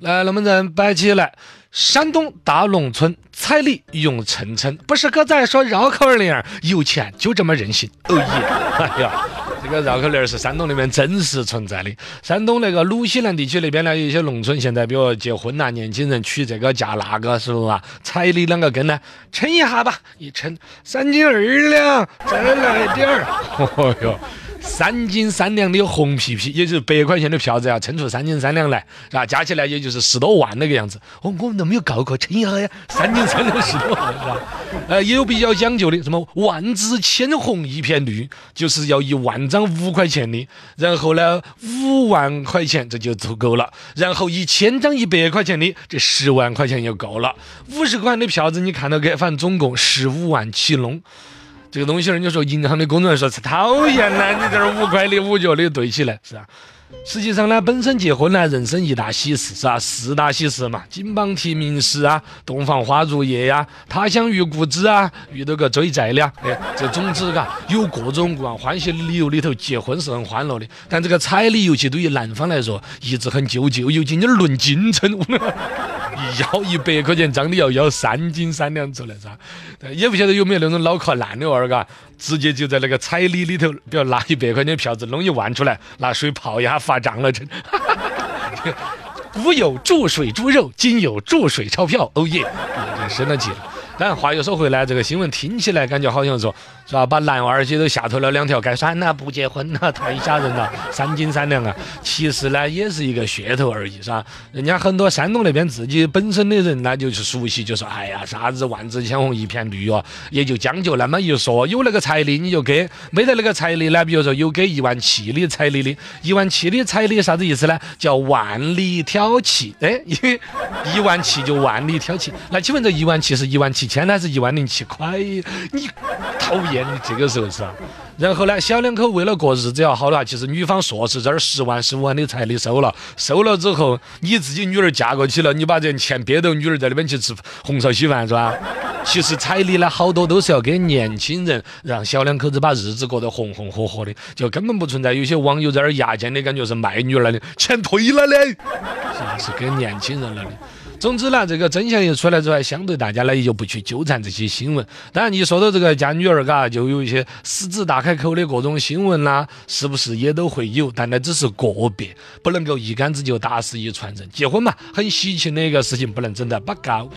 来，龙门阵摆起来。山东大农村彩礼用称称，不是哥在说绕口令儿，有钱就这么任性。哦耶！哎呀，这个绕口令儿是山东那边真实存在的。山东那个鲁西南地区那边呢，有一些农村现在，比如结婚呐，年轻人娶这个嫁那个，是不是啊？彩礼啷个跟呢？称一下吧，一称三斤二两，再来点儿。哦哟。三斤三两的红皮皮，也就是百块钱的票子要称出三斤三两来，是吧？加起来也就是十多万那个样子。哦，我们都没有搞过，称一下呀，三斤三两十多万，是吧？呃，也有比较讲究的，什么万紫千红一片绿，就是要一万张五块钱的，然后呢，五万块钱这就足够了，然后一千张一百块钱的，这十万块钱就够了。五十块的票子你看到给，反正总共十五万起弄。这个东西，人家说银行的工作人员说是讨厌呐，你这儿五块的五角的对起来是啊。实际上呢，本身结婚呢，人生一大喜事是吧？四大喜事嘛，金榜题名时啊，洞房花烛夜呀，他乡遇故知啊，遇到个追债的，哎，这总之嘎，有各种各样欢喜的理由里头，结婚是很欢乐的。但这个彩礼，尤其对于男方来说，一直很纠结，尤其你论斤称。一要一百块钱张的要要三斤三两出来，噻？也不晓得有没有那种脑壳烂的娃儿，嘎，直接就在那个彩礼里头，比如拿一百块钱票子弄一万出来，拿水泡一下发胀了，成。古有注水猪肉，今有注水钞票，哦耶，升了级了。但话又说回来，这个新闻听起来感觉好像说，是吧？把男娃儿些都吓脱了两条街，算了，不结婚了，太吓人了，三斤三两啊！其实呢，也是一个噱头而已，是吧？人家很多山东那边自己本身的人，呢就是熟悉，就说，哎呀，啥子万紫千红一片绿哦，也就将就那么一说，有那个彩礼你就给，没得那个彩礼呢，比如说有给一万七的彩礼的，一万七的彩礼啥子意思呢？叫万里挑七，哎，一万七就万里挑七，那请问这一万七是一万七？一千还是一万零七块？你讨厌这个时候是吧？然后呢，小两口为了过日子要好的话，其实女方说是这儿十万十五万的彩礼收了，收了之后你自己女儿嫁过去了，你把这钱憋到女儿在那边去吃红烧稀饭是吧？其实彩礼呢，好多都是要给年轻人，让小两口子把日子过得红红火火的，就根本不存在有些网友在那儿牙尖的感觉是卖女儿来的，钱退了的，是是给年轻人了的。总之呢，这个真相一出来之后，相对大家呢也就不去纠缠这些新闻。当然，你说到这个嫁女儿，嘎，就有一些狮子大开口的各种新闻啦，是不是也都会有？但那只是个别，不能够一竿子就打死一船人。结婚嘛，很喜庆的一个事情，不能整得不高。